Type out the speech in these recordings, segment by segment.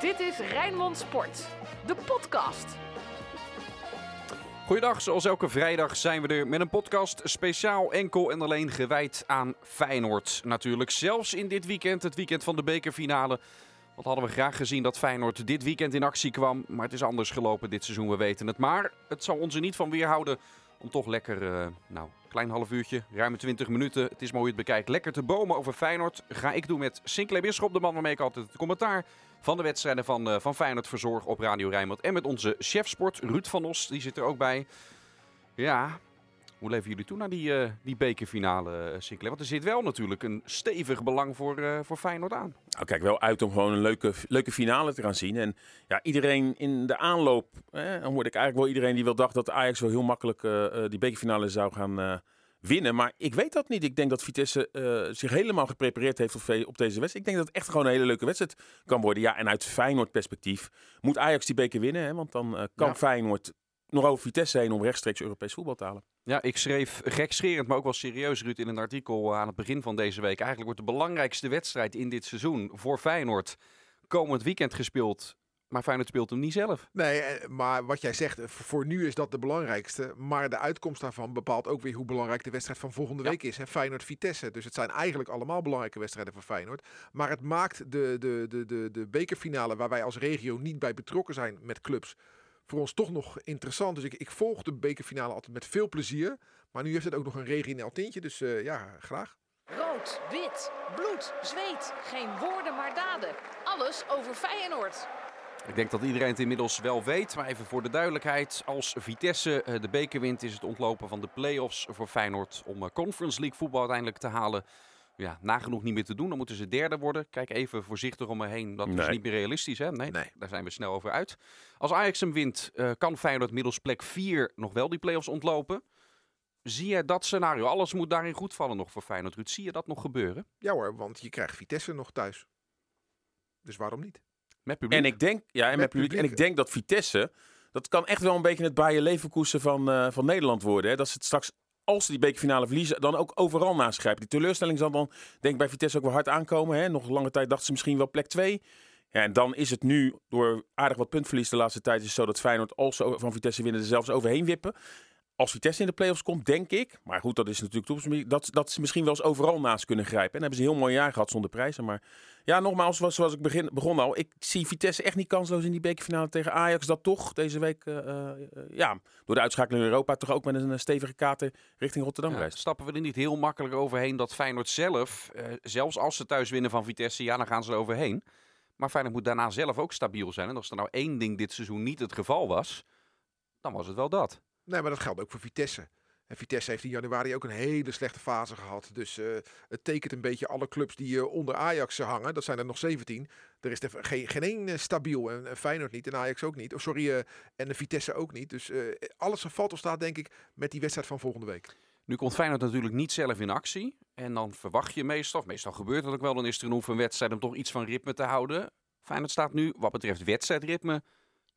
Dit is Rijnmond Sport, de podcast. Goedendag, zoals elke vrijdag zijn we er met een podcast speciaal enkel en alleen gewijd aan Feyenoord. Natuurlijk zelfs in dit weekend, het weekend van de bekerfinale. Wat hadden we graag gezien dat Feyenoord dit weekend in actie kwam. Maar het is anders gelopen dit seizoen, we weten het. Maar het zal ons er niet van weerhouden om toch lekker, uh, nou, klein half uurtje, ruime 20 minuten. Het is mooi het bekijkt. Lekker te bomen over Feyenoord. Ga ik doen met Sinclair Bisschop, de man waarmee ik altijd het commentaar van de wedstrijden van, uh, van Feyenoord verzorg op Radio Rijnmond. En met onze chef sport, Ruud van Os, die zit er ook bij. Ja, hoe leven jullie toe naar die, uh, die bekerfinale, uh, Sinclair? Want er zit wel natuurlijk een stevig belang voor, uh, voor Feyenoord aan. Nou, kijk, wel uit om gewoon een leuke, leuke finale te gaan zien. En ja, iedereen in de aanloop, dan hoorde ik eigenlijk wel iedereen die wel dacht dat Ajax wel heel makkelijk die bekerfinale zou gaan winnen. Maar ik weet dat niet. Ik denk dat Vitesse zich helemaal geprepareerd heeft op, op, deze wedstrijd. Ik denk dat het echt gewoon een hele leuke wedstrijd kan worden. Ja, en uit Feyenoord perspectief moet Ajax die beker winnen. Hè, want dan kan ja. Feyenoord nog over Vitesse heen om rechtstreeks Europees voetbal te halen. Ja, ik schreef gekscherend, maar ook wel serieus, Ruud, in een artikel aan het begin van deze week. Eigenlijk wordt de belangrijkste wedstrijd in dit seizoen voor Feyenoord komend weekend gespeeld. Maar Feyenoord speelt hem niet zelf. Nee, maar wat jij zegt, voor nu is dat de belangrijkste. Maar de uitkomst daarvan bepaalt ook weer hoe belangrijk de wedstrijd van volgende ja. week is. Feyenoord-Vitesse. Dus het zijn eigenlijk allemaal belangrijke wedstrijden voor Feyenoord. Maar het maakt de, de, de, de, de bekerfinale, waar wij als regio niet bij betrokken zijn met clubs voor ons toch nog interessant. Dus ik, ik volg de bekerfinale altijd met veel plezier. Maar nu heeft het ook nog een regionaal tintje, dus uh, ja, graag. Rood, wit, bloed, zweet. Geen woorden maar daden. Alles over Feyenoord. Ik denk dat iedereen het inmiddels wel weet, maar even voor de duidelijkheid. Als Vitesse de beker wint, is het ontlopen van de play-offs voor Feyenoord om Conference League voetbal uiteindelijk te halen ja, nagenoeg niet meer te doen. Dan moeten ze derde worden. Kijk even voorzichtig om me heen. Dat nee. is niet meer realistisch. Hè? Nee, nee, daar zijn we snel over uit. Als Ajax hem wint, uh, kan Feyenoord middels plek 4 nog wel die play-offs ontlopen. Zie je dat scenario? Alles moet daarin goed vallen nog voor Feyenoord. Ruud, zie je dat nog gebeuren? Ja hoor, want je krijgt Vitesse nog thuis. Dus waarom niet? Met publiek. En ik denk, ja, en met, met publiek. publiek. En ik denk dat Vitesse, dat kan echt wel een beetje het Bayer Leverkusen van, uh, van Nederland worden. Hè? Dat ze het straks als ze die bekerfinale verliezen, dan ook overal naast grijpen. Die teleurstelling zal dan, denk ik, bij Vitesse ook wel hard aankomen. Hè? Nog lange tijd dachten ze misschien wel plek 2. Ja, en dan is het nu, door aardig wat puntverlies de laatste tijd, is zo dat Feyenoord, als ze van Vitesse winnen, er zelfs overheen wippen als Vitesse in de play-offs komt, denk ik. Maar goed, dat is natuurlijk toekomst. Dat, dat ze misschien wel eens overal naast kunnen grijpen. En hebben ze een heel mooi jaar gehad zonder prijzen. Maar ja, nogmaals, zoals, zoals ik begin, begon al. Ik zie Vitesse echt niet kansloos in die bekerfinale tegen Ajax. Dat toch deze week, uh, uh, ja, door de uitschakeling in Europa, toch ook met een stevige kater richting Rotterdam ja, reist. Stappen we er niet heel makkelijk overheen dat Feyenoord zelf, uh, zelfs als ze thuis winnen van Vitesse, ja, dan gaan ze er overheen. Maar Feyenoord moet daarna zelf ook stabiel zijn. En als er nou één ding dit seizoen niet het geval was, dan was het wel dat. Nee, maar dat geldt ook voor Vitesse. En Vitesse heeft in januari ook een hele slechte fase gehad. Dus uh, het tekent een beetje alle clubs die uh, onder Ajax hangen. Dat zijn er nog 17. Er is geen, geen één stabiel. En, Feyenoord niet. En Ajax ook niet. Oh, sorry, en Vitesse ook niet. Dus alles valt of staat denk ik met die wedstrijd van volgende week. Nu komt Feyenoord natuurlijk niet zelf in actie. En dan verwacht je meestal, of meestal gebeurt dat ook wel, dan is er een oefenwedstrijd om toch iets van ritme te houden. Feyenoord staat nu, wat betreft wedstrijdritme,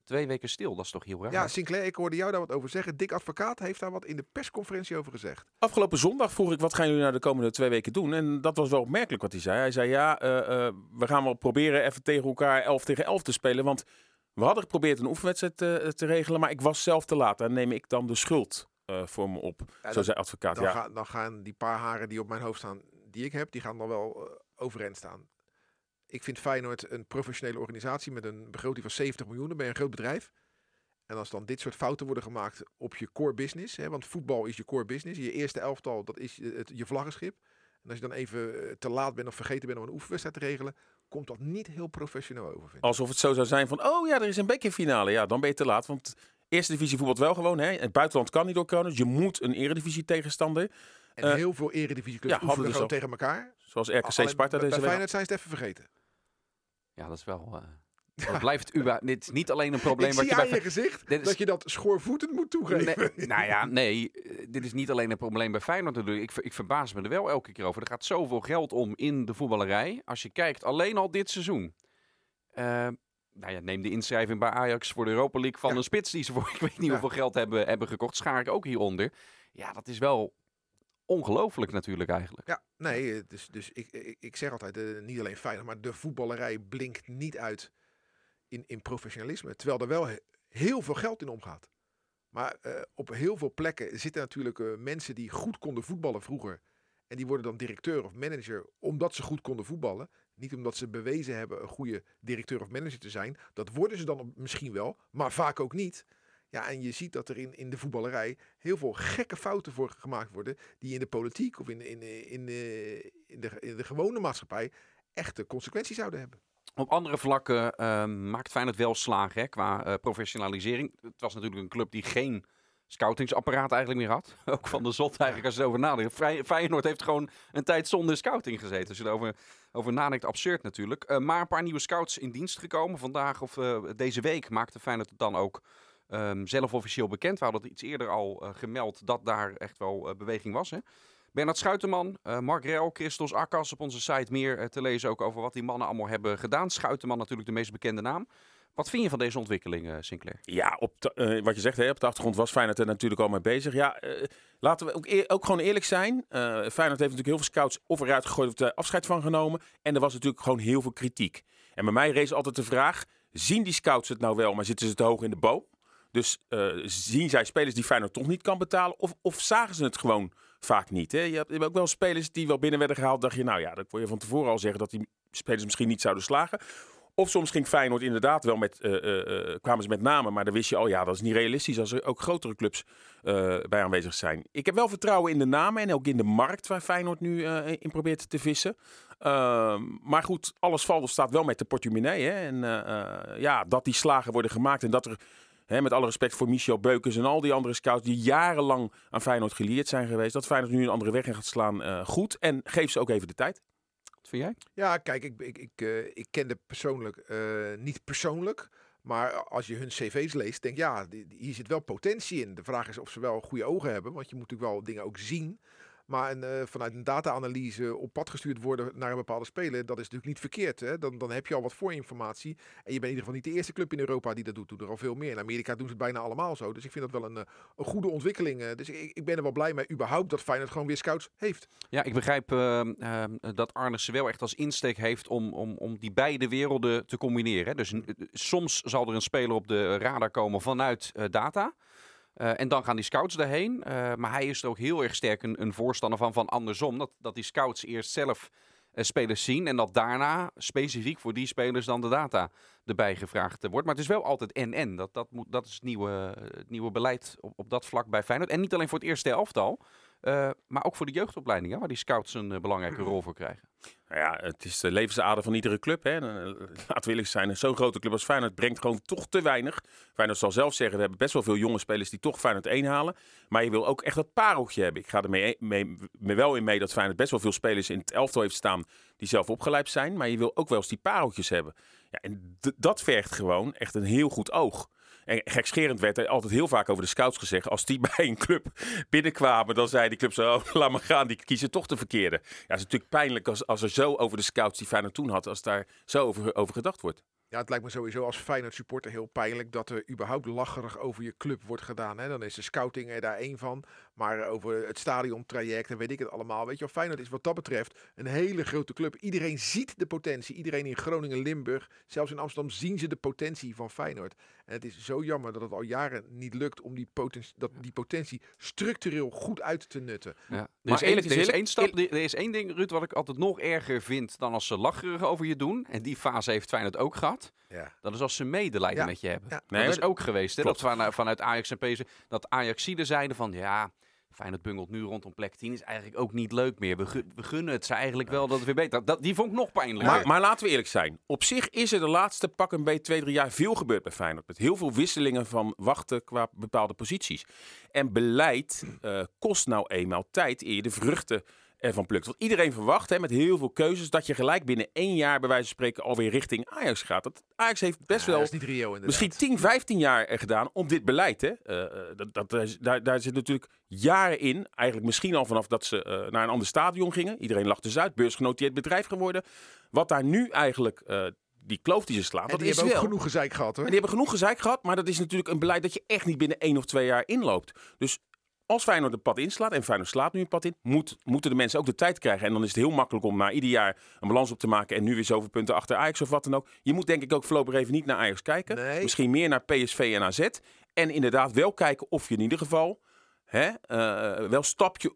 twee weken stil. Dat is toch heel raar? Ja, Sinclair, ik hoorde jou daar wat over zeggen. Dick Advocaat heeft daar wat in de persconferentie over gezegd. Afgelopen zondag vroeg ik, wat gaan jullie nou de komende twee weken doen? En dat was wel opmerkelijk wat hij zei. Hij zei, ja, uh, uh, we gaan wel proberen even tegen elkaar 11 tegen 11 te spelen. Want we hadden geprobeerd een oefenwedstrijd te, te regelen, maar ik was zelf te laat. Daar neem ik dan de schuld uh, voor me op, ja, zo zei advocaat. Dan, ja. ga, dan gaan die paar haren die op mijn hoofd staan, die ik heb, die gaan dan wel overeind staan. Ik vind Feyenoord een professionele organisatie met een begroting van 70 miljoen. Dan ben je een groot bedrijf. En als dan dit soort fouten worden gemaakt op je core business, hè, want voetbal is je core business, je eerste elftal, dat is het, je vlaggenschip. En als je dan even te laat bent of vergeten bent om een oefenwedstrijd te regelen, komt dat niet heel professioneel over. Vind ik. Alsof het zo zou zijn van, oh ja, er is een bekerfinale. Ja, dan ben je te laat, want eerste divisie voetbalt wel gewoon. Hè. Het buitenland kan niet door corona, dus je moet een eredivisie tegenstander. En uh, heel veel eredivisieclubs ja, oefenen gewoon tegen elkaar. Zoals RKC Sparta deze week. Bij Feyenoord zijn ze het even vergeten. Ja, dat is wel... Uh... Dat blijft Uba. Dit is niet alleen een probleem. Ik wat zie je aan je gezicht dat is... je dat schoorvoetend moet toegeven. Nee, nou ja, nee. Dit is niet alleen een probleem bij Feyenoord natuurlijk. Ik, ik verbaas me er wel elke keer over. Er gaat zoveel geld om in de voetballerij. Als je kijkt, alleen al dit seizoen. Uh, nou ja, neem de inschrijving bij Ajax voor de Europa League van ja. een spits die ze voor ik weet niet ja. hoeveel geld hebben, hebben gekocht. Schaar ik ook hieronder. Ja, dat is wel ongelooflijk natuurlijk eigenlijk. Ja, nee, dus, dus ik, ik, ik zeg altijd, uh, niet alleen Feyenoord, maar de voetballerij blinkt niet uit in, in professionalisme. Terwijl er wel heel veel geld in omgaat. Maar uh, op heel veel plekken zitten natuurlijk uh, mensen die goed konden voetballen vroeger. En die worden dan directeur of manager omdat ze goed konden voetballen. Niet omdat ze bewezen hebben een goede directeur of manager te zijn. Dat worden ze dan misschien wel, maar vaak ook niet. Ja, en je ziet dat er in, in de voetballerij heel veel gekke fouten voor gemaakt worden. Die in de politiek of in, in, in, in, de, in, de, in de gewone maatschappij echte consequenties zouden hebben. Op andere vlakken uh, maakt Feyenoord wel slagen hè, qua uh, professionalisering. Het was natuurlijk een club die geen scoutingsapparaat eigenlijk meer had. Ook van de zot eigenlijk als je erover nadenkt. Feyenoord heeft gewoon een tijd zonder scouting gezeten. Als je erover over nadenkt, absurd natuurlijk. Uh, maar een paar nieuwe scouts in dienst gekomen. Vandaag of uh, deze week maakte Feyenoord het dan ook um, zelf officieel bekend. We hadden het iets eerder al uh, gemeld dat daar echt wel beweging was. Hè? Bernard Schuiterman, Mark Rel, Christos Akkas op onze site meer te lezen ook over wat die mannen allemaal hebben gedaan. Schuiterman natuurlijk de meest bekende naam. Wat vind je van deze ontwikkeling, Sinclair? Ja, op wat je zegt, hè, op de achtergrond was Feyenoord er natuurlijk al mee bezig. Ja, laten we ook, ook gewoon eerlijk zijn. Feyenoord heeft natuurlijk heel veel scouts of eruit gegooid of er afscheid van genomen. En er was natuurlijk gewoon heel veel kritiek. En bij mij rees altijd de vraag, zien die scouts het nou wel, maar zitten ze te hoog in de boom? Dus zien zij spelers die Feyenoord toch niet kan betalen? Of, of zagen ze het gewoon vaak niet? Hè? Je, hebt, ook wel spelers die wel binnen werden gehaald. dacht je, nou ja, dat kon je van tevoren al zeggen dat die spelers misschien niet zouden slagen. Of soms ging Feyenoord inderdaad wel met, uh, uh, kwamen ze met namen, maar dan wist je al, ja, dat is niet realistisch als er ook grotere clubs bij aanwezig zijn. Ik heb wel vertrouwen in de namen en ook in de markt waar Feyenoord nu in probeert te vissen. Ehm, maar goed, alles valt of staat wel met de portemonnee. Hè? En ja, dat die slagen worden gemaakt en dat er He, met alle respect voor Michel Beukers en al die andere scouts die jarenlang aan Feyenoord geleerd zijn geweest. Dat Feyenoord nu een andere weg in gaat slaan, uh, goed. En geef ze ook even de tijd vind jij? Ja, kijk, ik, ik, ik, uh, ik kende persoonlijk, uh, niet persoonlijk, maar als je hun cv's leest, denk ja, hier zit wel potentie in. De vraag is of ze wel goede ogen hebben, want je moet natuurlijk wel dingen ook zien. Maar uh, vanuit een data-analyse op pad gestuurd worden naar een bepaalde speler, dat is natuurlijk niet verkeerd. Hè? Dan, dan heb je al wat voorinformatie. En je bent in ieder geval niet de eerste club in Europa die dat doet. Doen er al veel meer. In Amerika doen ze het bijna allemaal zo. Dus ik vind dat wel een, eh, een goede ontwikkeling. Dus ik, ik ben er wel blij mee, überhaupt, dat Feyenoord gewoon weer scouts heeft. Ja, ik begrijp uh, uh, dat Arnes wel echt als insteek heeft om, om, om die beide werelden te combineren. Dus soms zal er een speler op de radar komen vanuit data. Uh, en dan gaan die scouts daarheen. Uh, maar hij is er ook heel erg sterk een, een, voorstander van, van andersom. Dat, dat die scouts eerst zelf uh, spelers zien. En dat daarna specifiek voor die spelers dan de data erbij gevraagd wordt. Maar het is wel altijd en-en. Dat, dat, moet, dat is het nieuwe, nieuwe beleid op, op dat vlak bij Feyenoord. En niet alleen voor het eerste elftal. Maar ook voor de jeugdopleidingen, waar die scouts een belangrijke rol voor krijgen. Nou ja, het is de levensader van iedere club. Hè. Eh, laten zijn, zo'n grote club als Feyenoord brengt gewoon toch te weinig. Feyenoord zal zelf zeggen, we hebben best wel veel jonge spelers die toch Feyenoord 1 halen. Maar je wil ook echt dat pareltje hebben. Ik ga er mee, mee wel in mee dat Feyenoord best wel veel spelers in het elftal heeft staan die zelf opgeleid zijn. Maar je wil ook wel eens die pareltjes hebben. Ja, en dat vergt gewoon echt een heel goed oog. En gekscherend werd er altijd heel vaak over de scouts gezegd. Als die bij een club binnenkwamen, dan zei die club zo: laat maar gaan, die kiezen toch de verkeerde. Ja, het is natuurlijk pijnlijk als, als er zo over de scouts die Feyenoord toen had, als daar zo over, over gedacht wordt. Ja, het lijkt me sowieso als Feyenoord supporter heel pijnlijk dat er überhaupt lacherig over je club wordt gedaan. Hè? Dan is de scouting er daar één van. Maar over het stadiontraject en weet ik het allemaal. Weet je wel, Feyenoord is wat dat betreft een hele grote club. Iedereen ziet de potentie. Iedereen in Groningen, Limburg, zelfs in Amsterdam zien ze de potentie van Feyenoord. En het is zo jammer dat het al jaren niet lukt om die potentie, dat, die potentie structureel goed uit te nutten. Ja. Er, maar is één, er, is één stap, er is één ding, Ruud, wat ik altijd nog erger vind dan als ze lacherig over je doen. En die fase heeft Feyenoord ook gehad. Ja. Dat is als ze medelijden met je hebben. Ja. Nee, dat is ook geweest. Hè? Dat van, vanuit Ajax en PSV, dat Ajaxide zeiden van ja, Feyenoord bungelt nu rondom plek 10 is eigenlijk ook niet leuk meer. We, we gunnen het ze eigenlijk wel dat het weer beter. Dat, die vond ik nog pijnlijk. Maar, maar, laten we eerlijk zijn. Op zich is er de laatste pak een beetje twee, drie jaar veel gebeurd bij Feyenoord. Met heel veel wisselingen van wachten qua bepaalde posities. En beleid uh, kost nou eenmaal tijd eer de vruchten ervan plukt. Want iedereen verwacht hè, met heel veel keuzes dat je gelijk binnen één jaar bij wijze van spreken alweer richting Ajax gaat. Dat Ajax heeft best wel Rio, misschien 10, 15 jaar er gedaan om dit beleid. Hè. Uh, dat, dat, daar, daar zit natuurlijk jaren in. Eigenlijk misschien al vanaf dat ze uh, naar een ander stadion gingen. Iedereen lachte dus uit. Beursgenoteerd bedrijf geworden. Wat daar nu eigenlijk uh, die kloof die ze slaan. En dat die is hebben wel. ook genoeg gezeik gehad hoor. En die hebben genoeg gezeik gehad. Maar dat is natuurlijk een beleid dat je echt niet binnen één of twee jaar inloopt. Dus als Feyenoord een pad inslaat, en Feyenoord slaat nu een pad in, moet, moeten de mensen ook de tijd krijgen. En dan is het heel makkelijk om na ieder jaar een balans op te maken en nu weer zoveel punten achter Ajax of wat dan ook. Je moet denk ik ook voorlopig even niet naar Ajax kijken. Nee. Misschien meer naar PSV en AZ. En inderdaad wel kijken of je in ieder geval hè, eh, wel stapje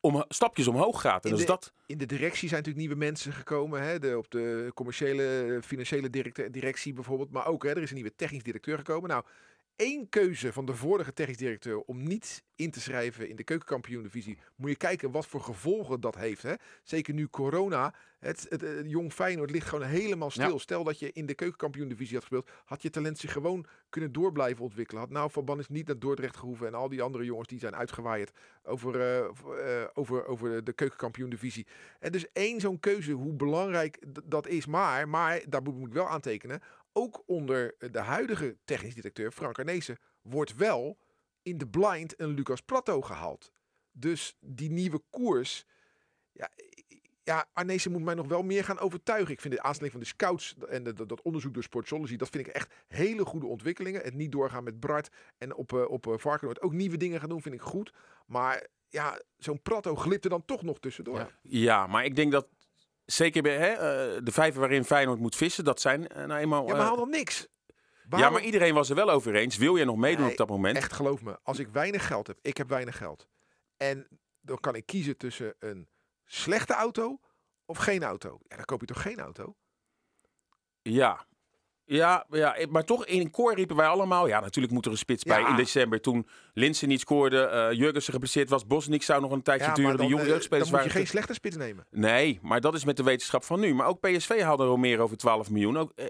om, stapjes omhoog gaat. En In dus de- dat, In de directie zijn natuurlijk nieuwe mensen gekomen. Hè? De, op de commerciële, financiële directie bijvoorbeeld. Maar ook, hè, er is een nieuwe technisch directeur gekomen. Nou, één keuze van de vorige technisch directeur om niet in te schrijven in de keukenkampioen-divisie. Moet je kijken wat voor gevolgen dat heeft. Hè? Zeker nu corona. Het, het, eh, jong Feyenoord ligt gewoon helemaal stil. Ja. Stel dat je in de keukenkampioen-divisie had gespeeld. Had je talent zich gewoon kunnen door blijven ontwikkelen. Had nou Van is niet naar Dordrecht gehoeven. En al die andere jongens die zijn uitgewaaid over, eh, eh, over, over de keukenkampioen-divisie. En dus één zo'n keuze, hoe belangrijk dat is. Maar, maar daar moet ik wel aantekenen. Ook onder de huidige technisch directeur, Frank Arnezen, wordt wel in de blind een Lucas Plato gehaald. Dus die nieuwe koers. Ja, ja, Arnezen moet mij nog wel meer gaan overtuigen. Ik vind de aanstelling van de scouts en de, dat- onderzoek door Sportsology, dat vind ik echt hele goede ontwikkelingen. Het niet doorgaan met Bart en op, eh op eh, Varkenoord ook nieuwe dingen gaan doen, vind ik goed. Maar ja, zo'n Prato glipt er dan toch nog tussendoor. Ja, maar ik denk dat zeker bij hè, eh, de vijven waarin Feyenoord moet vissen, dat zijn eh, nou eenmaal... Ja, maar eh, haal dan niks. ja, maar iedereen was er wel over eens. Wil je nog meedoen Nee, op dat moment? Echt geloof me, als ik weinig geld heb, ik heb weinig geld. En dan kan ik kiezen tussen een slechte auto of geen auto. Ja, dan koop je toch geen auto? Ja. Ja, ja, maar toch in een koor riepen wij allemaal... Ja, natuurlijk moet er een spits bij in december. Toen Linsen niet scoorde, eh Jurgensen geblesseerd was... Bosnik zou nog een tijdje Ja, duren. De jonge eh, jeugdspelers dan moet je geen slechte spits nemen. Nee, maar dat is met de wetenschap van nu. Maar ook PSV haalde Romero over 12 miljoen. Ook, eh,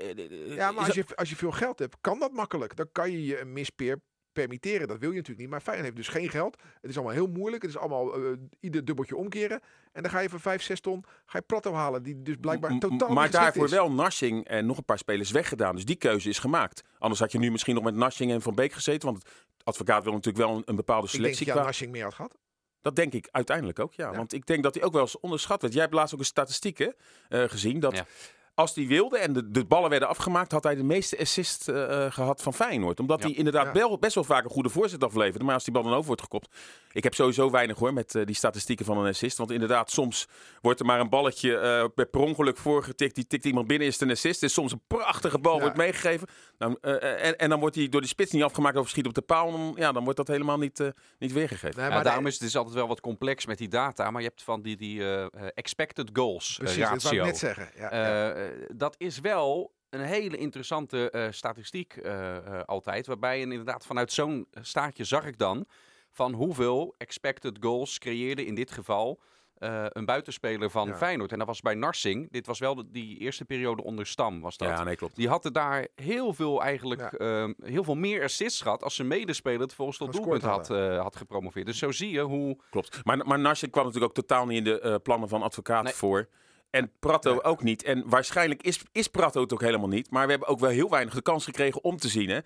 Ja, maar als je, als je veel geld hebt, kan dat makkelijk. Dan kan je je een mispeer permitteren. Dat wil je natuurlijk niet. Maar Feyenoord heeft dus geen geld. Het is allemaal heel moeilijk. Het is allemaal eh, ieder dubbeltje omkeren. En dan ga je voor 5, 6 ton ga je Prato halen. Die dus blijkbaar M- totaal Maar daarvoor is. wel Narsing en nog een paar spelers weggedaan. Dus die keuze is gemaakt. Anders had je nu misschien nog met Narsing en Van Beek gezeten. Want het advocaat wil natuurlijk wel een, een bepaalde Ik denk selectie. dat qua- Narsing meer had gehad. Dat denk ik uiteindelijk ook, ja. Ja. Want ik denk dat hij ook wel eens onderschat werd. Jij hebt laatst ook een statistiek hè, eh, gezien. Dat Ja. Als hij wilde en de, de ballen werden afgemaakt... had hij de meeste assist eh, eh, gehad van Feyenoord. Omdat Ja. hij inderdaad wel, best wel vaak een goede voorzet afleverde. Maar als die bal dan over wordt gekopt... Ik heb sowieso weinig hoor met eh, die statistieken van een assist. Want inderdaad, soms wordt er maar een balletje eh, per ongeluk voorgetikt. Die tikt iemand binnen, is het een assist. Er is soms een prachtige bal wordt meegegeven. Nou, eh, en, en dan wordt hij door die spits niet afgemaakt of schiet op de paal. Dan, ja, dan wordt dat helemaal niet, eh, niet weergegeven. Nee, Ja, maar daarom is het dus altijd wel wat complex met die data. Maar je hebt van die, die eh, eh, expected goals eh, Precies, dat wou ik ratio. net zeggen. Ja, ja. Eh, eh, dat is wel een hele interessante eh, statistiek eh, eh, altijd. Waarbij je inderdaad vanuit zo'n staatje zag ik dan van hoeveel expected goals creëerde in dit geval eh, een buitenspeler van Ja. Feyenoord. En dat was bij Narsing. Dit was wel de, die eerste periode onder Stam was dat. Ja, nee, klopt. Die hadden daar heel veel eigenlijk, Ja. ehm, heel veel meer assists gehad als zijn medespeler het volgens tot doelpunt had, eh, had gepromoveerd. Dus zo zie je hoe Klopt. Maar, maar Narsing kwam natuurlijk ook totaal niet in de eh, plannen van advocaat Nee. voor. En Prato ook niet. En waarschijnlijk is, is Prato het ook helemaal niet. Maar we hebben ook wel heel weinig de kans gekregen om te zien. Hè?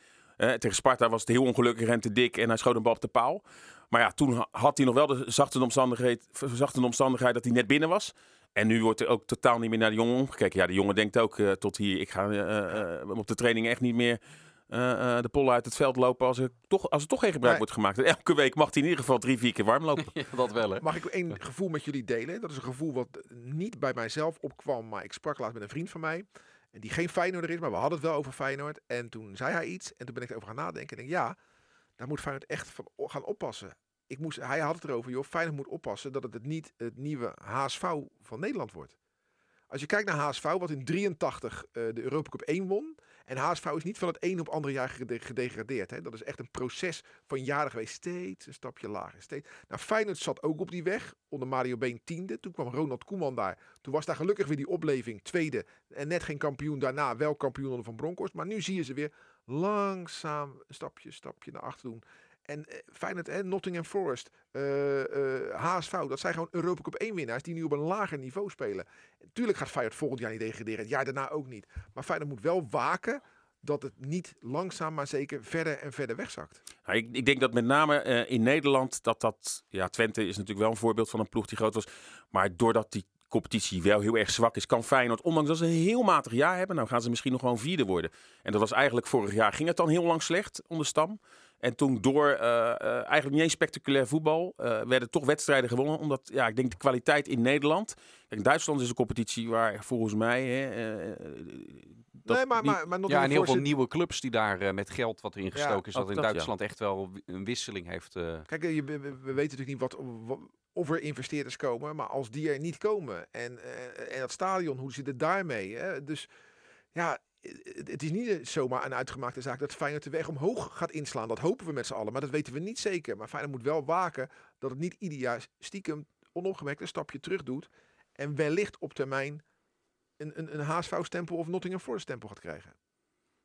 Tegen Sparta was het heel ongelukkig en te dik. En hij schoot een bal op de paal. Maar ja, toen ha- had hij nog wel de zachte omstandigheid, zachte omstandigheid dat hij net binnen was. En nu wordt er ook totaal niet meer naar de jongen omgekeken. Ja, de jongen denkt ook eh, tot hier. Ik ga eh, eh, op de training echt niet meer eh, eh, de pollen uit het veld lopen als er toch, als er toch geen gebruik Nee. wordt gemaakt. En elke week mag hij in ieder geval drie, vier keer warm lopen. Ja, dat wel hè. Mag ik één gevoel met jullie delen? Dat is een gevoel wat niet bij mijzelf opkwam, maar ik sprak laatst met een vriend van mij. En die geen Feyenoorder is, maar we hadden het wel over Feyenoord. En toen zei hij iets en toen ben ik erover gaan nadenken. En ik denk, ja, daar moet Feyenoord echt van gaan oppassen. Ik moest, hij had het erover, joh, Feyenoord moet oppassen dat het, niet het nieuwe HSV van Nederland wordt. Als je kijkt naar HSV, wat in 83 eh, de Europa Cup 1 won. En HSV is niet van het een op het andere jaar gede- gedegradeerd. Hè. Dat is echt een proces van jaren geweest. Steeds een stapje lager. Steeds. Nou, Feyenoord zat ook op die weg. Onder Mario Been tiende. Toen kwam Ronald Koeman daar. Toen was daar gelukkig weer die opleving. Tweede. En net geen kampioen. Daarna wel kampioen onder Van Bronckhorst. Maar nu zie je ze weer langzaam stapje, stapje naar achter doen. En eh, Feyenoord en Nottingham Forest, eh, eh, HSV, dat zijn gewoon Europa Cup 1 winnaars die nu op een lager niveau spelen. Tuurlijk gaat Feyenoord volgend jaar niet degraderen, het jaar daarna ook niet. Maar Feyenoord moet wel waken dat het niet langzaam maar zeker verder en verder wegzakt. Nou, ik, ik denk dat met name eh, in Nederland dat dat... Ja, Twente is natuurlijk wel een voorbeeld van een ploeg die groot was. Maar doordat die competitie wel heel erg zwak is, kan Feyenoord, ondanks dat ze een heel matig jaar hebben, nou gaan ze misschien nog gewoon vierde worden. En dat was eigenlijk vorig jaar, ging het dan heel lang slecht onder Stam. En toen door eh, eh, eigenlijk niet eens spectaculair voetbal uh, werden toch wedstrijden gewonnen. Omdat ja, ik denk de kwaliteit in Nederland. Kijk, Duitsland is een competitie waar volgens mij. Hè, nee, maar, maar, maar ja, en heel veel nieuwe clubs die daar met geld wat erin gestoken is. Dat in dat, Duitsland echt wel een wisseling heeft. Kijk, je, we, we weten natuurlijk niet wat, of er investeerders komen. Maar als die er niet komen en, en dat stadion, hoe zit het daarmee? Hè? Dus ja, het is niet zomaar een uitgemaakte zaak dat Feyenoord de weg omhoog gaat inslaan. Dat hopen we met z'n allen, maar dat weten we niet zeker. Maar Feyenoord moet wel waken dat het niet ieder jaar stiekem onopgemerkt een stapje terug doet. En wellicht op termijn een, een, een HSV-stempel of Nottingham Forest-stempel gaat krijgen.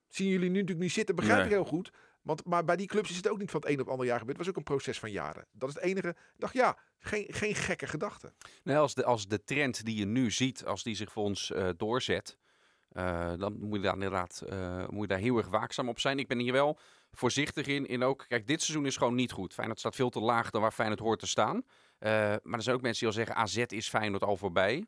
Zien jullie nu natuurlijk niet zitten, begrijp ik heel goed. Want, maar bij die clubs is het ook niet van het een op het jaar gebeurd. Het was ook een proces van jaren. Dat is het enige. Ik dacht, ja, geen, geen gekke gedachte. Nee, als, de, als de trend die je nu ziet, als die zich voor ons uh, doorzet uh, dan moet je daar inderdaad uh, moet je daar heel erg waakzaam op zijn. Ik ben hier wel voorzichtig in. in ook, kijk, dit seizoen is gewoon niet goed. Feyenoord staat veel te laag dan waar Feyenoord hoort te staan. Maar er zijn ook mensen die al zeggen, AZ is Feyenoord al voorbij.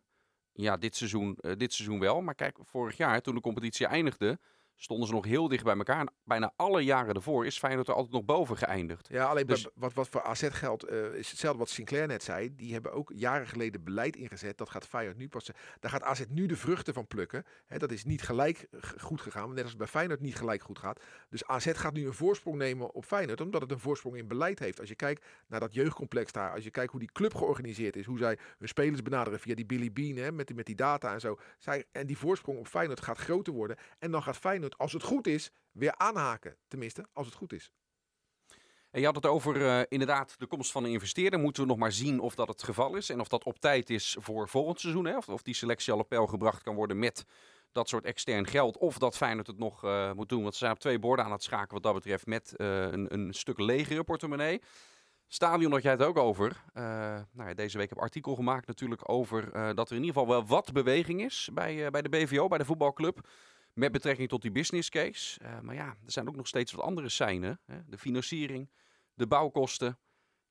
Ja, dit seizoen, dit seizoen wel. Maar kijk, vorig jaar toen de competitie eindigde stonden ze nog heel dicht bij elkaar. En bijna alle jaren ervoor is Feyenoord er altijd nog boven geëindigd. Ja, alleen dus... wat, wat voor AZ geldt, uh, is hetzelfde wat Sinclair net zei. Die hebben ook jaren geleden beleid ingezet. Dat gaat Feyenoord nu pas... Daar gaat AZ nu de vruchten van plukken. He, dat is niet gelijk goed gegaan. Net als bij Feyenoord niet gelijk goed gaat. Dus AZ gaat nu een voorsprong nemen op Feyenoord. Omdat het een voorsprong in beleid heeft. Als je kijkt naar dat jeugdcomplex daar. Als je kijkt hoe die club georganiseerd is. Hoe zij hun spelers benaderen via die Billy Bean. Hè, met, die, met die data en zo. Zij, en die voorsprong op Feyenoord gaat groter worden. En dan gaat Feyenoord, als het goed is, weer aanhaken. Tenminste, als het goed is. En je had het over uh, inderdaad de komst van een investeerder. Moeten we nog maar zien of dat het geval is. En of dat op tijd is voor volgend seizoen. Hè? Of, of die selectie al op peil gebracht kan worden met dat soort extern geld. Of dat Feyenoord het nog uh, moet doen. Want ze zijn op twee borden aan het schaken wat dat betreft. Met uh, een, een, stuk legere portemonnee. Stadion had jij het ook over. nou ja, deze week heb ik artikel gemaakt natuurlijk over dat er in ieder geval wel wat beweging is bij, bij de BVO, bij de voetbalclub. Met betrekking tot die business case. Uh, maar ja, er zijn ook nog steeds wat andere seinen. Hè? De financiering, de bouwkosten.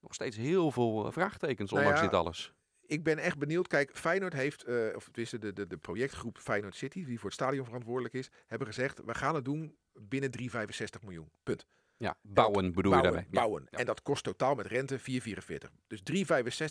Nog steeds heel veel uh, vraagtekens, ondanks nou ja, dit alles. Ik ben echt benieuwd. Kijk, Feyenoord heeft, uh, of tenminste de, de, de projectgroep Feyenoord City, die voor het stadion verantwoordelijk is, hebben gezegd, we gaan het doen binnen 3,65 miljoen. Punt. Ja, bouwen bedoel bouwen, je daarmee. Bouwen. Ja. En dat kost totaal met rente 4,44. Dus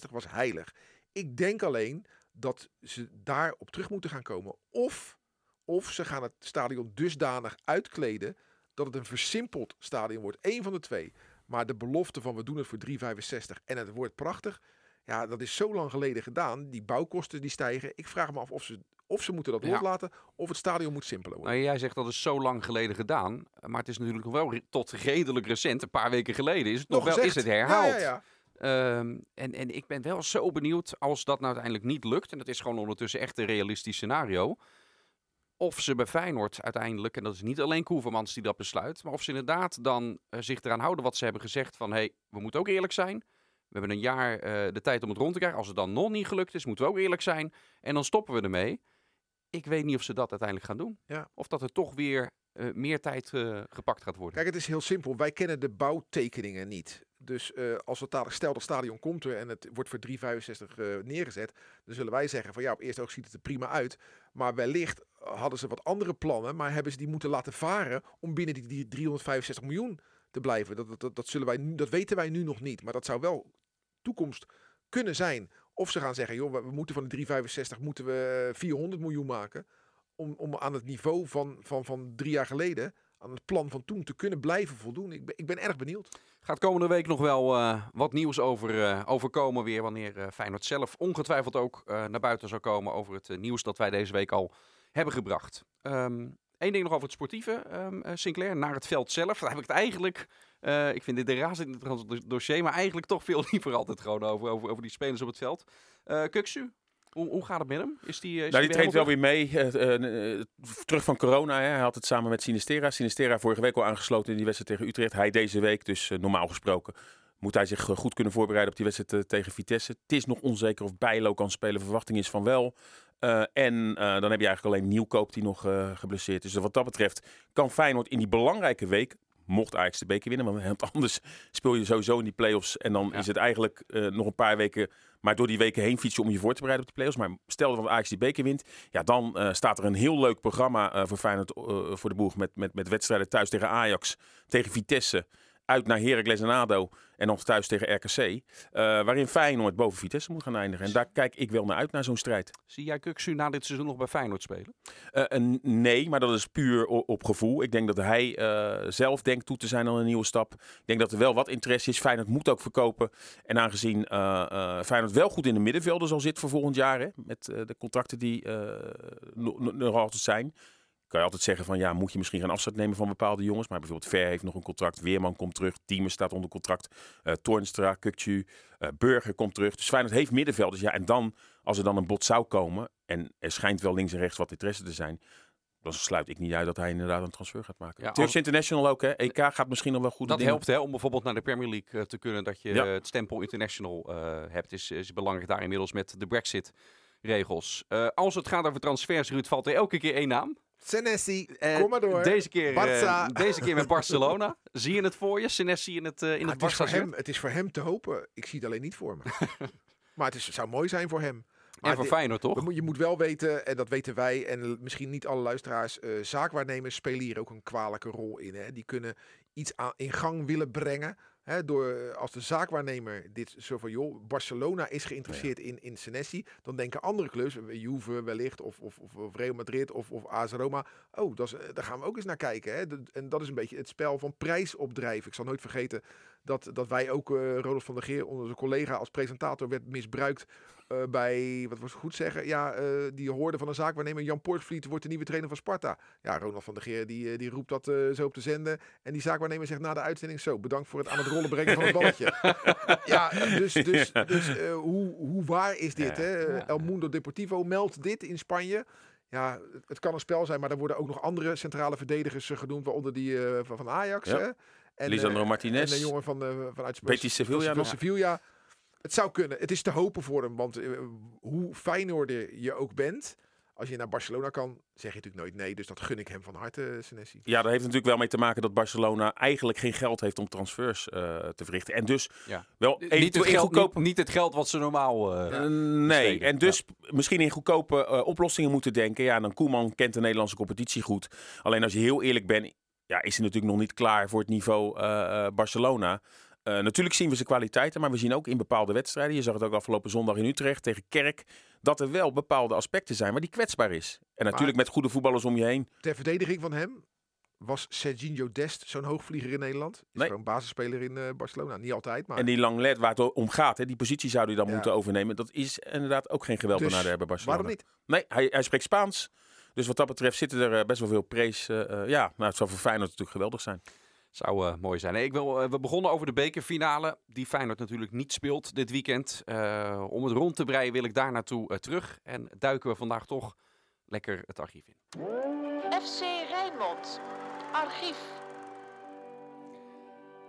3,65 was heilig. Ik denk alleen dat ze daarop terug moeten gaan komen. Of of ze gaan het stadion dusdanig uitkleden dat het een versimpeld stadion wordt. Eén van de twee. Maar de belofte van we doen het voor 3,65 en het wordt prachtig. Ja, dat is zo lang geleden gedaan. Die bouwkosten die stijgen. Ik vraag me af of ze, of ze moeten dat ja. loslaten of het stadion moet simpeler worden. Nou, jij zegt dat is zo lang geleden gedaan. Maar het is natuurlijk nog wel tot redelijk recent, een paar weken geleden, is het nog, nog wel is het herhaald. Ja, ja, ja. Um, en, en ik ben wel zo benieuwd als dat nou uiteindelijk niet lukt. En dat is gewoon ondertussen echt een realistisch scenario of ze bij Feyenoord uiteindelijk, en dat is niet alleen Koevermans die dat besluit, maar of ze inderdaad dan uh, zich eraan houden wat ze hebben gezegd van, hé, hey, we moeten ook eerlijk zijn. We hebben een jaar uh, de tijd om het rond te krijgen. Als het dan nog niet gelukt is, moeten we ook eerlijk zijn. En dan stoppen we ermee. Ik weet niet of ze dat uiteindelijk gaan doen. Ja. Of dat er toch weer uh, meer tijd gepakt gaat worden. Kijk, het is heel simpel. Wij kennen de bouwtekeningen niet. Dus uh, als het dadelijk stel dat stadion komt er en het wordt voor 3,65 uh, neergezet, dan zullen wij zeggen van ja, op eerste oog ziet het er prima uit. Maar wellicht hadden ze wat andere plannen, maar hebben ze die moeten laten varen om binnen die, die 365 miljoen te blijven. Dat, dat, dat, zullen wij, dat weten wij nu nog niet, maar dat zou wel toekomst kunnen zijn. Of ze gaan zeggen, joh, we moeten van de 365 moeten we 400 miljoen maken om, om aan het niveau van, van, van drie jaar geleden aan het plan van toen te kunnen blijven voldoen. Ik ben, ik ben erg benieuwd. Gaat komende week nog wel uh, wat nieuws over, uh, over komen weer. Wanneer uh, Feyenoord zelf ongetwijfeld ook naar buiten zou komen over het nieuws dat wij deze week al hebben gebracht. Eén ding nog over het sportieve, um, Sinclair. Naar het veld zelf. Daar heb ik het eigenlijk... ik vind dit de razend dossier, maar eigenlijk toch veel liever altijd gewoon over, over, over die spelers op het veld. Kuksu, hoe, hoe, gaat het met hem? Is die, is nou, die, die traint wel weer mee. Uh, uh, terug van corona. Hè. Hij had het samen met Sinistera. Sinistera vorige week al aangesloten in die wedstrijd tegen Utrecht. Hij deze week. Dus normaal gesproken moet hij zich goed kunnen voorbereiden op die wedstrijd tegen Vitesse. Het is nog onzeker of Bijlo kan spelen. Verwachting is van wel. en dan heb je eigenlijk alleen Nieuwkoop die nog geblesseerd is. Dus wat dat betreft kan Feyenoord in die belangrijke week mocht Ajax de beker winnen. Want anders speel je sowieso in die play-offs. En dan ja. is het eigenlijk uh, nog een paar weken... Maar door die weken heen fietsen om je voor te bereiden op de play-offs. Maar stel dat Ajax die beker wint. Ja, dan uh, staat er een heel leuk programma uh, voor Feyenoord voor de boeg. Met, met, met wedstrijden thuis tegen Ajax, tegen Vitesse. Uit naar Heracles en ADO en nog thuis tegen RKC. Uh, waarin Feyenoord boven Vitesse moet gaan eindigen. En daar kijk ik wel naar uit, naar zo'n strijd. Zie jij Kuksu na dit seizoen nog bij Feyenoord spelen? Uh, nee, maar dat is puur op gevoel. Ik denk dat hij uh, zelf denkt toe te zijn aan een nieuwe stap. Ik denk dat er wel wat interesse is. Feyenoord moet ook verkopen. En aangezien Feyenoord wel goed in de middenvelden zal zitten voor volgend jaar. Hè, met de contracten die nog altijd zijn kan je altijd zeggen van ja, moet je misschien gaan afstand nemen van bepaalde jongens. Maar bijvoorbeeld Ver heeft nog een contract. Weerman komt terug. Diemen staat onder contract. Uh, Toornstra, Kukcu, uh, Burger komt terug. Dus Feyenoord heeft middenvelders. Ja, en dan, als er dan een bot zou komen. En er schijnt wel links en rechts wat interesse te zijn. Dan sluit ik niet uit dat hij inderdaad een transfer gaat maken. Ja, International ook, hè? EK gaat misschien nog wel goed. Dat helpt, hè? Om bijvoorbeeld naar de Premier League uh, te kunnen. Dat je ja. het stempel International hebt. Is, is belangrijk daar inmiddels met de Brexit regels. als het gaat over transfers, Ruud, valt er elke keer één naam. Senesi, uh, kom maar door. Deze keer, uh, deze keer met Barcelona. zie je het voor je? Senesi in het, uh, in ah, het, het is voor hem, Het is voor hem te hopen. Ik zie het alleen niet voor me. maar het, is, zou mooi zijn voor hem. Maar en voor Feyenoord, toch? Je moet wel weten, en dat weten wij en misschien niet alle luisteraars, zaakwaarnemers spelen hier ook een kwalijke rol in. Hè? Die kunnen iets aan, in gang willen brengen door, als de zaakwaarnemer dit zo van, joh, Barcelona is geïnteresseerd in, in Senesi, dan denken andere clubs, Juve wellicht, of, of, of Real Madrid, of, of AS Roma, oh, dat is, daar gaan we ook eens naar kijken. Hè? En dat is een beetje het spel van prijsopdrijven. Ik zal nooit vergeten dat, dat wij ook, uh, Rodolf van der Geer, onze collega als presentator, werd misbruikt uh, bij, wat was het goed zeggen, ja, uh, die hoorde van een zaakwaarnemer, Jan Poortvliet wordt de nieuwe trainer van Sparta. Ja, Ronald van der Geer, die, die roept dat zo op de zender. En die zaakwaarnemer zegt na de uitzending zo, bedankt voor het aan het rollen brengen van het balletje. ja, dus, dus, dus hoe, hoe waar is dit? hè? El Mundo Deportivo meldt dit in Spanje. Ja, het kan een spel zijn, maar er worden ook nog andere centrale verdedigers genoemd, waaronder die van Ajax. Ja. Hè? En, Lisandro Martinez. En een jongen van, uh, vanuit Betis Sevilla. Van Sevilla. Het zou kunnen. Het is te hopen voor hem. Want uh, hoe Feyenoorder je ook bent... Als je naar Barcelona kan, zeg je natuurlijk nooit nee. Dus dat gun ik hem van harte, Senesi. Ja, dat heeft natuurlijk wel mee te maken dat Barcelona eigenlijk geen geld heeft om transfers uh, te verrichten. En dus ja. wel niet het, geld, niet, niet, het geld wat ze normaal uh, uh, Nee, en dus ja. misschien in goedkope oplossingen moeten denken. Ja, dan Koeman kent de Nederlandse competitie goed. Alleen als je heel eerlijk bent, ja, is hij natuurlijk nog niet klaar voor het niveau uh, Barcelona. Uh, natuurlijk zien we zijn kwaliteiten, maar we zien ook in bepaalde wedstrijden, je zag het ook afgelopen zondag in Utrecht tegen Kerk, dat er wel bepaalde aspecten zijn waar die kwetsbaar is. En natuurlijk met goede voetballers om je heen. Ter verdediging van hem was Serginho Dest zo'n hoogvlieger in Nederland? Is nee. gewoon basisspeler in uh, Barcelona. Niet altijd, maar... En die Langlet waar het om gaat, hè, die positie zou hij dan ja. moeten overnemen. Dat is inderdaad ook geen geweldenaar dus, hebben bij Barcelona. waarom niet? Nee, hij, hij spreekt Spaans. Dus wat dat betreft zitten er best wel veel prees. Ja, nou, het zou voor Feyenoord natuurlijk geweldig zijn. Zou uh, mooi zijn. Nee, ik wil, we begonnen over de bekerfinale, die Feyenoord natuurlijk niet speelt dit weekend. om het rond te breien wil ik daar naartoe terug. En duiken we vandaag toch lekker het archief in. FC Rijnmond, archief.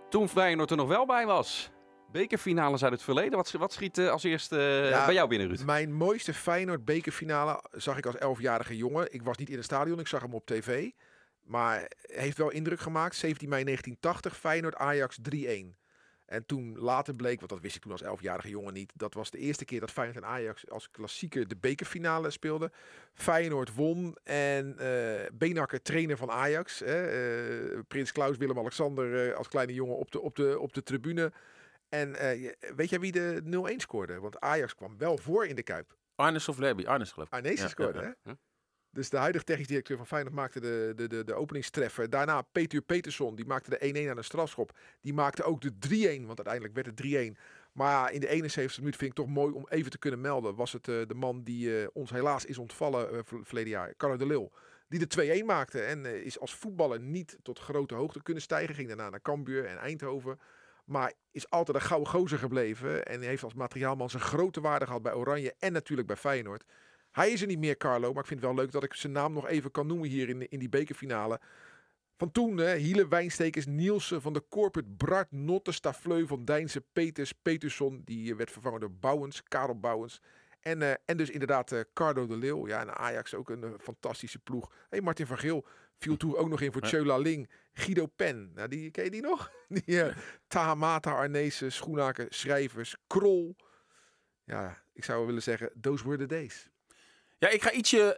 Toen Feyenoord er nog wel bij was. Bekerfinales uit het verleden. Wat, wat schiet uh, als eerste uh, ja, bij jou binnen, Ruud? Mijn mooiste Feyenoord bekerfinale zag ik als elfjarige jongen. Ik was niet in het stadion, ik zag hem op tv. Maar heeft wel indruk gemaakt. 17 mei 1980, Feyenoord Ajax 3-1. En toen later bleek, want dat wist ik toen als elfjarige jongen niet, dat was de eerste keer dat Feyenoord en Ajax als klassieker de bekerfinale speelden. Feyenoord won en uh, Benakker trainer van Ajax, hè, uh, Prins Klaus Willem-Alexander uh, als kleine jongen op de, op de, op de tribune. En weet jij wie de 0-1 scoorde? Want Ajax kwam wel voor in de Kuip. Arnes of Lerby? Arnes geloof ik. Arnes ja, scoorde, ja, hè? Dus de huidige technisch directeur van Feyenoord maakte de, de, de, de openingstreffer. Daarna Peter Peterson, die maakte de 1-1 aan de strafschop. Die maakte ook de 3-1, want uiteindelijk werd het 3-1. Maar in de 71 minuut vind ik toch mooi om even te kunnen melden. Was het uh, de man die uh, ons helaas is ontvallen uh, verleden jaar, Carlo de Leeuw. Die de 2-1 maakte en is als voetballer niet tot grote hoogte kunnen stijgen. Ging daarna naar Cambuur en Eindhoven. Maar is altijd een gouden gozer gebleven. En heeft als materiaalman zijn grote waarde gehad bij Oranje en natuurlijk bij Feyenoord. Hij is er niet meer, Carlo. Maar ik vind het wel leuk dat ik zijn naam nog even kan noemen hier in, in die bekerfinale. Van toen, hè, Hiele Wijnstekers, Nielsen van de Corput, Bart, Notte, Stafleu, Van Dijnse, Peters, Peterson. Die werd vervangen door Bouwens, Karel Bouwens. En, uh, en dus inderdaad uh, Cardo de Leeuw. Ja, en Ajax ook een uh, fantastische ploeg. hey, Martin van Geel viel toen ook nog in voor Tjöla Ling. Guido Pen, nou, die, ken je die nog? Die, uh, Tahamata, Arnezen, Schoenaken, Schrijvers, Krol. Ja, ik zou willen zeggen, those were the days. Ja, ik ga ietsje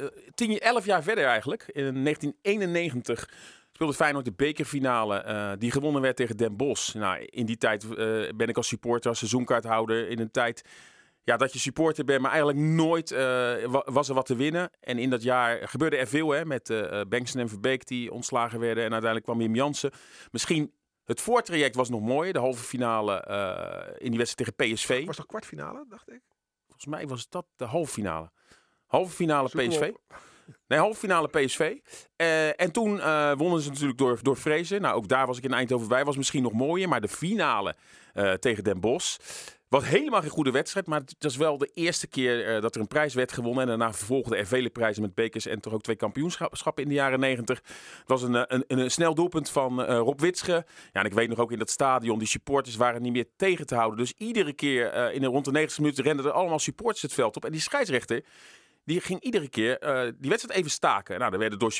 uh, tien, elf jaar verder eigenlijk. In 1991 speelde Feyenoord de bekerfinale. eh, die gewonnen werd tegen Den Bosch. Nou, in die tijd eh, ben ik als supporter, als seizoenkaarthouder in een tijd ja, dat je supporter bent, maar eigenlijk nooit eh, wa- was er wat te winnen. En in dat jaar gebeurde er veel hè, met Bengtsen en Verbeek die ontslagen werden. En uiteindelijk kwam Wim Jansen. Misschien het voortraject was nog mooi. De halve finale in die wedstrijd tegen PSV. Was toch kwartfinale, dacht ik? Volgens mij was dat de halve finale. Halve finale PSV. Nee, halve finale PSV. Eh, en toen eh, wonnen ze natuurlijk door, door Vrezen. Nou, ook daar was ik in Eindhoven bij. Was misschien nog mooier. Maar de finale eh, tegen Den Bosch. Was helemaal geen goede wedstrijd. Maar het was wel de eerste keer eh, dat er een prijs werd gewonnen. En daarna vervolgden er vele prijzen met bekers. En toch ook twee kampioenschappen in de jaren negentig. Het was een, eh, een, een, snel doelpunt van eh, Rob Witsche. Ja, en ik weet nog ook in dat stadion. Die supporters waren niet meer tegen te houden. Dus iedere keer in de rond de 90 minuten renden er allemaal supporters het veld op. En die scheidsrechter die ging iedere keer die wedstrijd even staken. Nou, dan werden door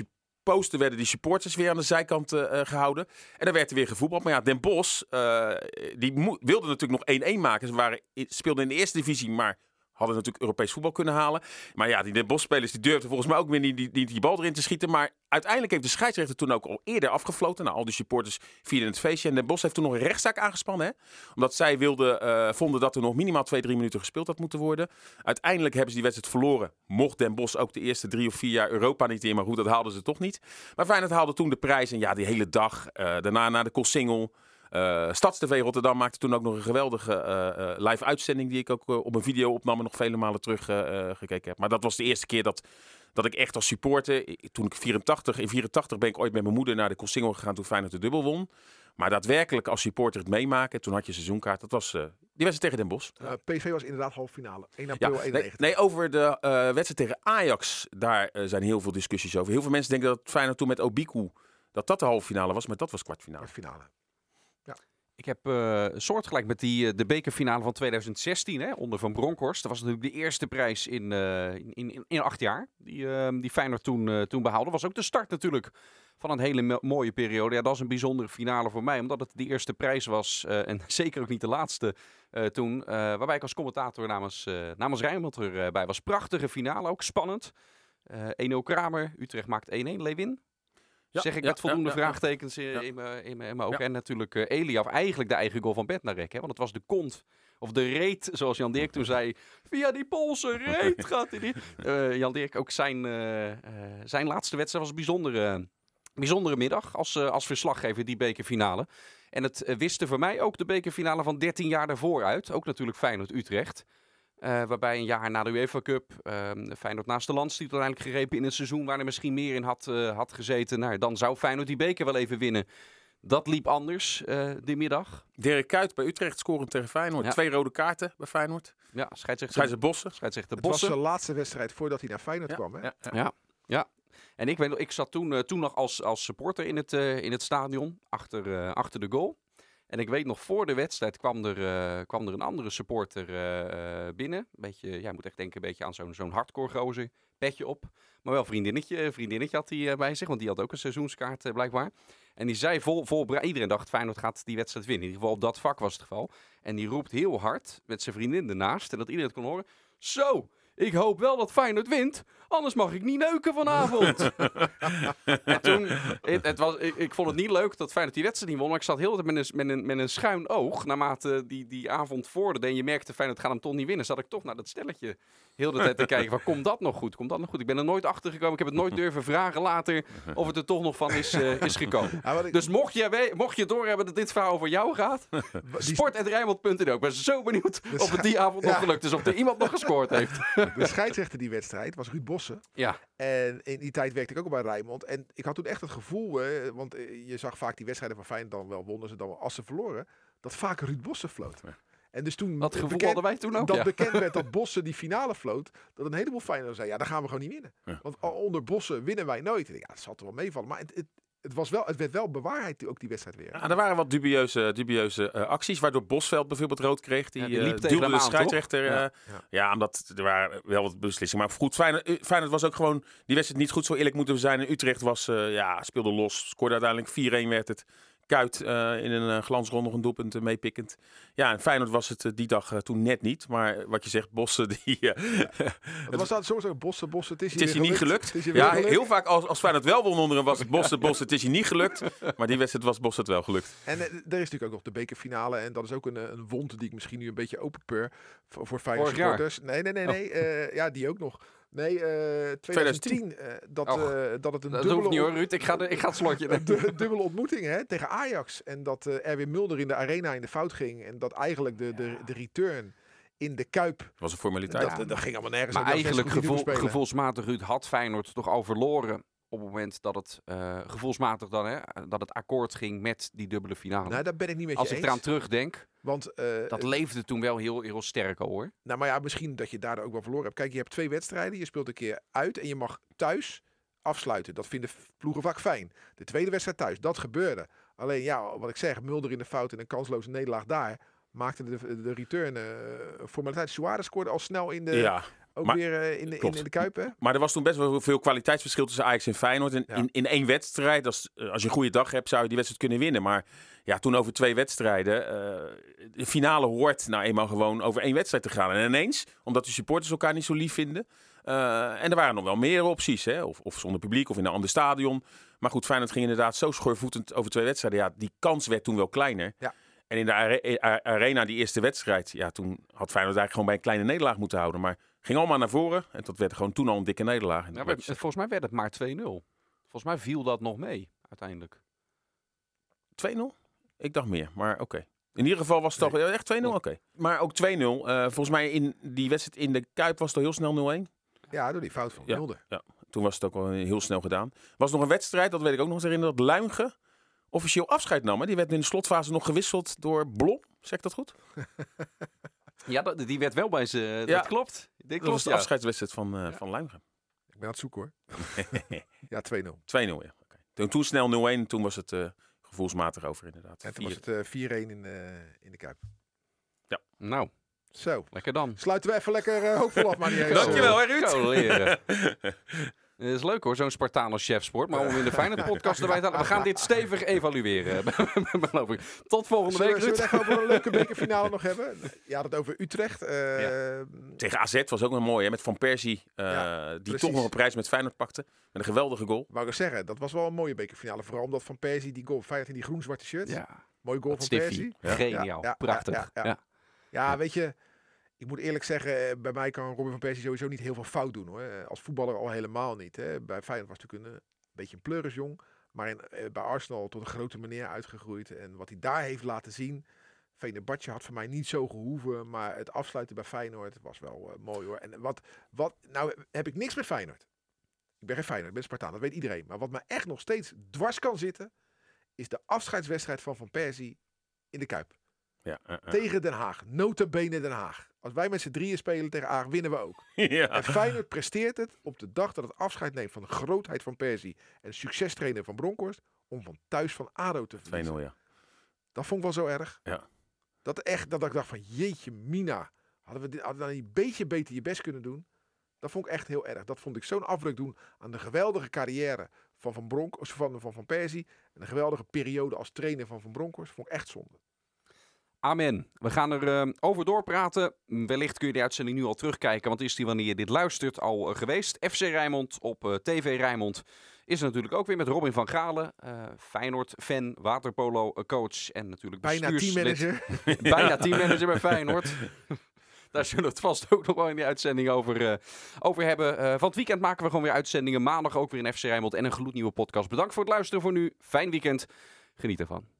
posten werden die supporters weer aan de zijkant eh, eh, gehouden. En dan werd er weer gevoetbald. Maar ja, Den Bosch, eh, die wilde natuurlijk nog 1-1 maken. Ze waren, speelden in de eerste divisie, maar hadden natuurlijk Europees voetbal kunnen halen. Maar ja, die Den Bosch-spelers die durfden volgens mij ook weer niet die, die, die bal erin te schieten. Maar uiteindelijk heeft de scheidsrechter toen ook al eerder afgefloten. Nou, al die supporters vierden het feestje. En Den Bosch heeft toen nog een rechtszaak aangespannen. Hè? Omdat zij wilden, eh, vonden dat er nog minimaal twee, drie minuten gespeeld had moeten worden. Uiteindelijk hebben ze die wedstrijd verloren. Mocht Den Bosch ook de eerste drie of vier jaar Europa niet in. Maar goed, dat haalden ze toch niet. Maar Feyenoord haalde toen de prijs. En ja, die hele dag. eh, daarna naar de Koolsingel. Eh StadsTV Rotterdam maakte toen ook nog een geweldige eh, eh, live uitzending. Die ik ook op een video opnam en nog vele malen terug gekeken heb. Maar dat was de eerste keer dat, dat ik echt als supporter. Toen ik 84, in 84 ben ik ooit met mijn moeder naar de Koolsingel gegaan toen Feyenoord de dubbel won. Maar daadwerkelijk als supporter het meemaken. Toen had je seizoenkaart. Dat was die wedstrijd tegen Den Bosch. PSV was inderdaad halve finale. 1 Ja, april nee, 91. nee, over de wedstrijd tegen Ajax, daar zijn heel veel discussies over. Heel veel mensen denken dat Feyenoord toen met Obiku, dat dat de halve finale was, maar dat was kwartfinale. Kwartfinale. Ik heb eh soortgelijk met die, eh, de bekerfinale van 2016 hè, onder Van Bronckhorst. Dat was natuurlijk de eerste prijs in, eh, in, in, acht jaar die, eh, die Feyenoord toen, toen behaalde. was ook de start natuurlijk van een hele mo- mooie periode. Ja, dat is een bijzondere finale voor mij, omdat het de eerste prijs was. en zeker ook niet de laatste toen. waarbij ik als commentator namens, namens Rijnmond erbij was. Prachtige finale, ook spannend. Eh 1-0 Kramer, Utrecht maakt 1-1. Lewin? Ja, zeg ik met voldoende vraagtekens in, Ja. in mijn in ogen. Ja. En natuurlijk eh Eliaf, eigenlijk de eigen goal van Bednarek. Hè? Want het was de kont, of de reet, zoals Jan Dirk toen zei. Via die Poolse reet gaat hij. Eh, Jan Dirk, ook zijn, eh, eh, zijn laatste wedstrijd was een bijzondere, bijzondere middag als, eh, als verslaggever, die bekerfinale. En het eh, wiste voor mij ook de bekerfinale van 13 jaar daarvoor uit. Ook natuurlijk Feyenoord-Utrecht. Eh, waarbij een jaar na de UEFA Cup ehm Feyenoord naast de landstitel uiteindelijk gerepen in een seizoen waar er misschien meer in had, eh, had gezeten. Nou, dan zou Feyenoord die beker wel even winnen. Dat liep anders eh, die middag. Dirk Kuyt bij Utrecht scorend tegen Feyenoord. Ja. Twee rode kaarten bij Feyenoord. Ja, scheidsrechter, Scheidsrechter Bossen. scheidsrechter Het was Bossen. zijn laatste wedstrijd voordat hij naar Feyenoord Ja, kwam. Hè? ja, ja. Ja, ja. En ik weet nog, ik zat toen, eh, toen nog als, als supporter in het, eh, in het stadion, achter, eh, achter de goal. En ik weet nog, voor de wedstrijd kwam er, eh, kwam er een andere supporter eh, eh, binnen. Beetje, moet echt denken, een beetje aan zo'n zo'n hardcore gozer, petje op. Maar wel vriendinnetje, vriendinnetje had hij bij zich, want die had ook een seizoenskaart blijkbaar. En die zei vol, vol iedereen dacht Feyenoord gaat die wedstrijd winnen. In ieder geval op dat vak was het geval. En die roept heel hard, met zijn vriendin ernaast, en dat iedereen het kon horen. Zo, ik hoop wel dat Feyenoord wint, anders mag ik niet neuken vanavond. en toen, het, het was, ik, ik vond het niet leuk dat Feyenoord die wedstrijd niet won, maar ik zat heel de tijd met een, met een, met een schuin oog, naarmate die, die avond vorderde en je merkte Feyenoord gaat hem toch niet winnen, zat ik toch naar dat stelletje heel de tijd te kijken, van komt dat nog goed, komt dat nog goed? Ik ben er nooit achter gekomen, ik heb het nooit durven vragen later of het er toch nog van is, eh, is gekomen. Ja, wat ik- Dus mocht je, mocht je doorhebben dat dit verhaal over jou gaat, die- sport.rijnmond.nl. Ik ben zo benieuwd Dus- of het die avond nog gelukt is, of er iemand nog gescoord heeft. De scheidsrechter die wedstrijd was Ruud Bossen. Ja, En in die tijd werkte ik ook al bij Rijnmond. En ik had toen echt het gevoel, eh, want eh, je zag vaak die wedstrijden van Feyenoord dan wel wonnen ze dan wel als ze verloren, dat vaak Ruud Bossen floot. En dus toen dat gevoel bekend- wij toen ook. dat ja. bekend werd dat Bossen die finale floot, dat een heleboel Feyenoorders zei, ja, dan gaan we gewoon niet winnen. Ja. Want onder Bossen winnen wij nooit. Ja, dat zal er wel meevallen. Maar het, het, het, was wel, het werd wel bewaarheid ook die wedstrijd weer. Ja, er waren wat dubieuze, dubieuze eh, acties, waardoor Bosveld bijvoorbeeld rood kreeg. Die, Ja, die eh, liep tegen de toch? scheidsrechter. Ja. Ja. ja, omdat er waren wel wat beslissingen. Maar goed, Feyenoord, eh, Feyenoord was ook gewoon die wedstrijd niet goed. Zo eerlijk moeten we zijn. En Utrecht was, eh, ja, speelde los. Scoorde uiteindelijk 4-1 werd het. Kuit uh, in een uh, glansrond nog een doelpunt uh, meepikkend. Ja, en Feyenoord was het die dag toen net niet. Maar wat je zegt, Bossen, die... het was dat sowieso Bossen, Bossen, het is, het is je niet gelukt. Het is ja, gelukt. heel vaak als, als Feyenoord wel won onder hem was het Bossen, Bossen, het is je niet gelukt. Maar die wedstrijd was Bossen het wel gelukt. En er is natuurlijk ook nog de bekerfinale. En dat is ook een, een wond die ik misschien nu een beetje openpeur voor, voor Feyenoord supporters. Nee, nee, nee, nee. Oh. ja, die ook nog. Nee, uh, 2010, 2010. Uh, dat, uh, dat het een dat dubbele... hoeft niet hoor, Ruud. Ik ga, de, ik ga het slotje Een dubbele ontmoeting hè, tegen Ajax. En dat uh, Erwin Mulder in de arena in de fout ging. En dat eigenlijk de, de, de return in de Kuip... Dat was een formaliteit. Dat, dat ging allemaal nergens Maar eigenlijk gevoel, gevoelsmatig, Ruud, had Feyenoord toch al verloren op het moment dat het uh, gevoelsmatig dan, hè, dat het akkoord ging met die dubbele finale. Nou, daar ben ik niet met je Als eens. ik eraan terugdenk, Want, uh, dat leefde toen wel heel, heel sterk al hoor. Nou, maar ja, misschien dat je daardoor ook wel verloren hebt. Kijk, je hebt twee wedstrijden. Je speelt een keer uit en je mag thuis afsluiten. Dat vinden ploegen vaak fijn. De tweede wedstrijd thuis, dat gebeurde. Alleen ja, wat ik zeg, Mulder in de fout en een kansloze nederlaag daar maakte de, de return uh, formaliteit. Suarez scoorde al snel in de, ja. Ook maar, weer uh, in, de, in, in, de Kuip, hè? Maar er was toen best wel veel kwaliteitsverschil tussen Ajax en Feyenoord. En Ja. in, in één wedstrijd, als, eh, als je een goede dag hebt, zou je die wedstrijd kunnen winnen. Maar ja, toen over twee wedstrijden. eh, de finale hoort nou eenmaal gewoon over één wedstrijd te gaan. En ineens, omdat de supporters elkaar niet zo lief vinden. eh, en er waren nog wel meer opties, hè? Of, of zonder publiek of in een ander stadion. Maar goed, Feyenoord ging inderdaad zo schoorvoetend over twee wedstrijden. Ja, die kans werd toen wel kleiner. Ja. En in de are- arena, die eerste wedstrijd, ja, toen had Feyenoord eigenlijk gewoon bij een kleine nederlaag moeten houden. Maar ging allemaal naar voren. En dat werd gewoon toen al een dikke nederlaag. En Ja, dat we- volgens mij werd het maar 2-0. Volgens mij viel dat nog mee, uiteindelijk. 2-0? Ik dacht meer, maar oké. In ieder geval was het toch echt 2-0, oké. Maar ook 2-0. eh, volgens mij in die wedstrijd in de Kuip was het al heel snel 0-1. Ja, door die fout van Ja. Mulder. Toen was het ook al heel snel gedaan. Was nog een wedstrijd, dat weet ik ook nog eens herinneren, dat Luinge officieel afscheid nam. Hè? Die werd in de slotfase nog gewisseld door Blom. Zeg ik dat goed? Ja, dat, die werd wel bij ze. Ja. Dat klopt. Dit Dat was klopt, de ja. afscheidswedstrijd van, eh van Luinge. 2-0, Ik ben aan het zoeken, hoor. Ja, 2-0. ja. Oké. Toen, toen snel 0-1, toen was het eh, gevoelsmatig over inderdaad. En toen was het eh, 4-1 in, eh, in de Kuip. Nou, Zo. lekker dan. Sluiten we even lekker uh, hoopvol af, maar niet. Dankjewel, hè, Ruud? Coleren. Het is leuk hoor, zo'n Spartaan als chefsport. Maar om in de Feyenoord podcast erbij te halen. We gaan dit stevig evalueren. ik. Tot volgende Zullen, week, we- zullen we het even over een leuke bekerfinale nog hebben? Je had het over Utrecht. eh, Tegen AZ was ook nog mooi, hè, met Van Persie. eh, Ja, die toch nog een prijs met Feyenoord pakte. Met een geweldige goal. Wou ik zeggen, dat was wel een mooie bekerfinale. Vooral omdat Van Persie die goal feit in die groen-zwarte shirt. Ja, Mooi goal dat van. Persie. Ja. Geniaal. Ja, ja, Prachtig. ja, Ja, ja, Ja, weet je, ik moet eerlijk zeggen, eh, bij mij kan Robin van Persie sowieso niet heel veel fout doen hoor. Eh, Als voetballer al helemaal niet. Hè. Bij Feyenoord was natuurlijk een eh, beetje een pleurisjong. Maar in, eh, bij Arsenal tot een grote meneer uitgegroeid. En wat hij daar heeft laten zien. Venerbahce had voor mij niet zo gehoeven. Maar het afsluiten bij Feyenoord was wel mooi hoor. En wat, wat, nou heb ik niks met Feyenoord. Ik ben geen Feyenoord, ik ben Spartaan, dat weet iedereen. Maar wat me echt nog steeds dwars kan zitten. Is de afscheidswedstrijd van Van Persie in de Kuip. Ja, eh, eh. Tegen Den Haag. Notabene Den Haag. Als wij met z'n drieën spelen tegen Haag, winnen we ook. ja. En Feyenoord presteert het op de dag dat het afscheid neemt van de grootheid van Persie en succestrainer van Bronkhorst, om van thuis van ADO te 2-0, verliezen. ja. Dat vond ik wel zo erg. Ja. Dat echt, dat ik dacht van jeetje mina, hadden we, dit, hadden we dan een beetje beter je best kunnen doen? Dat vond ik echt heel erg. Dat vond ik zo'n afbreuk doen aan de geweldige carrière van Van, Bronk, van, van Van Persie. En de geweldige periode als trainer van Van Bronckhorst. Vond ik echt zonde. Amen. We gaan er eh, over doorpraten. Wellicht kun je die uitzending nu al terugkijken, want is die wanneer je dit luistert al eh, geweest. FC Rijnmond op eh, TV Rijnmond is er natuurlijk ook weer met Robin van Galen. eh Feyenoord-fan, waterpolo-coach en natuurlijk Bijna teammanager. Bijna teammanager bij Feyenoord. Daar zullen we het vast ook nog wel in die uitzending over, over hebben. Van het weekend maken we gewoon weer uitzendingen. Maandag ook weer een FC Rijnmond en een gloednieuwe podcast. Bedankt voor het luisteren voor nu. Fijn weekend. Geniet ervan.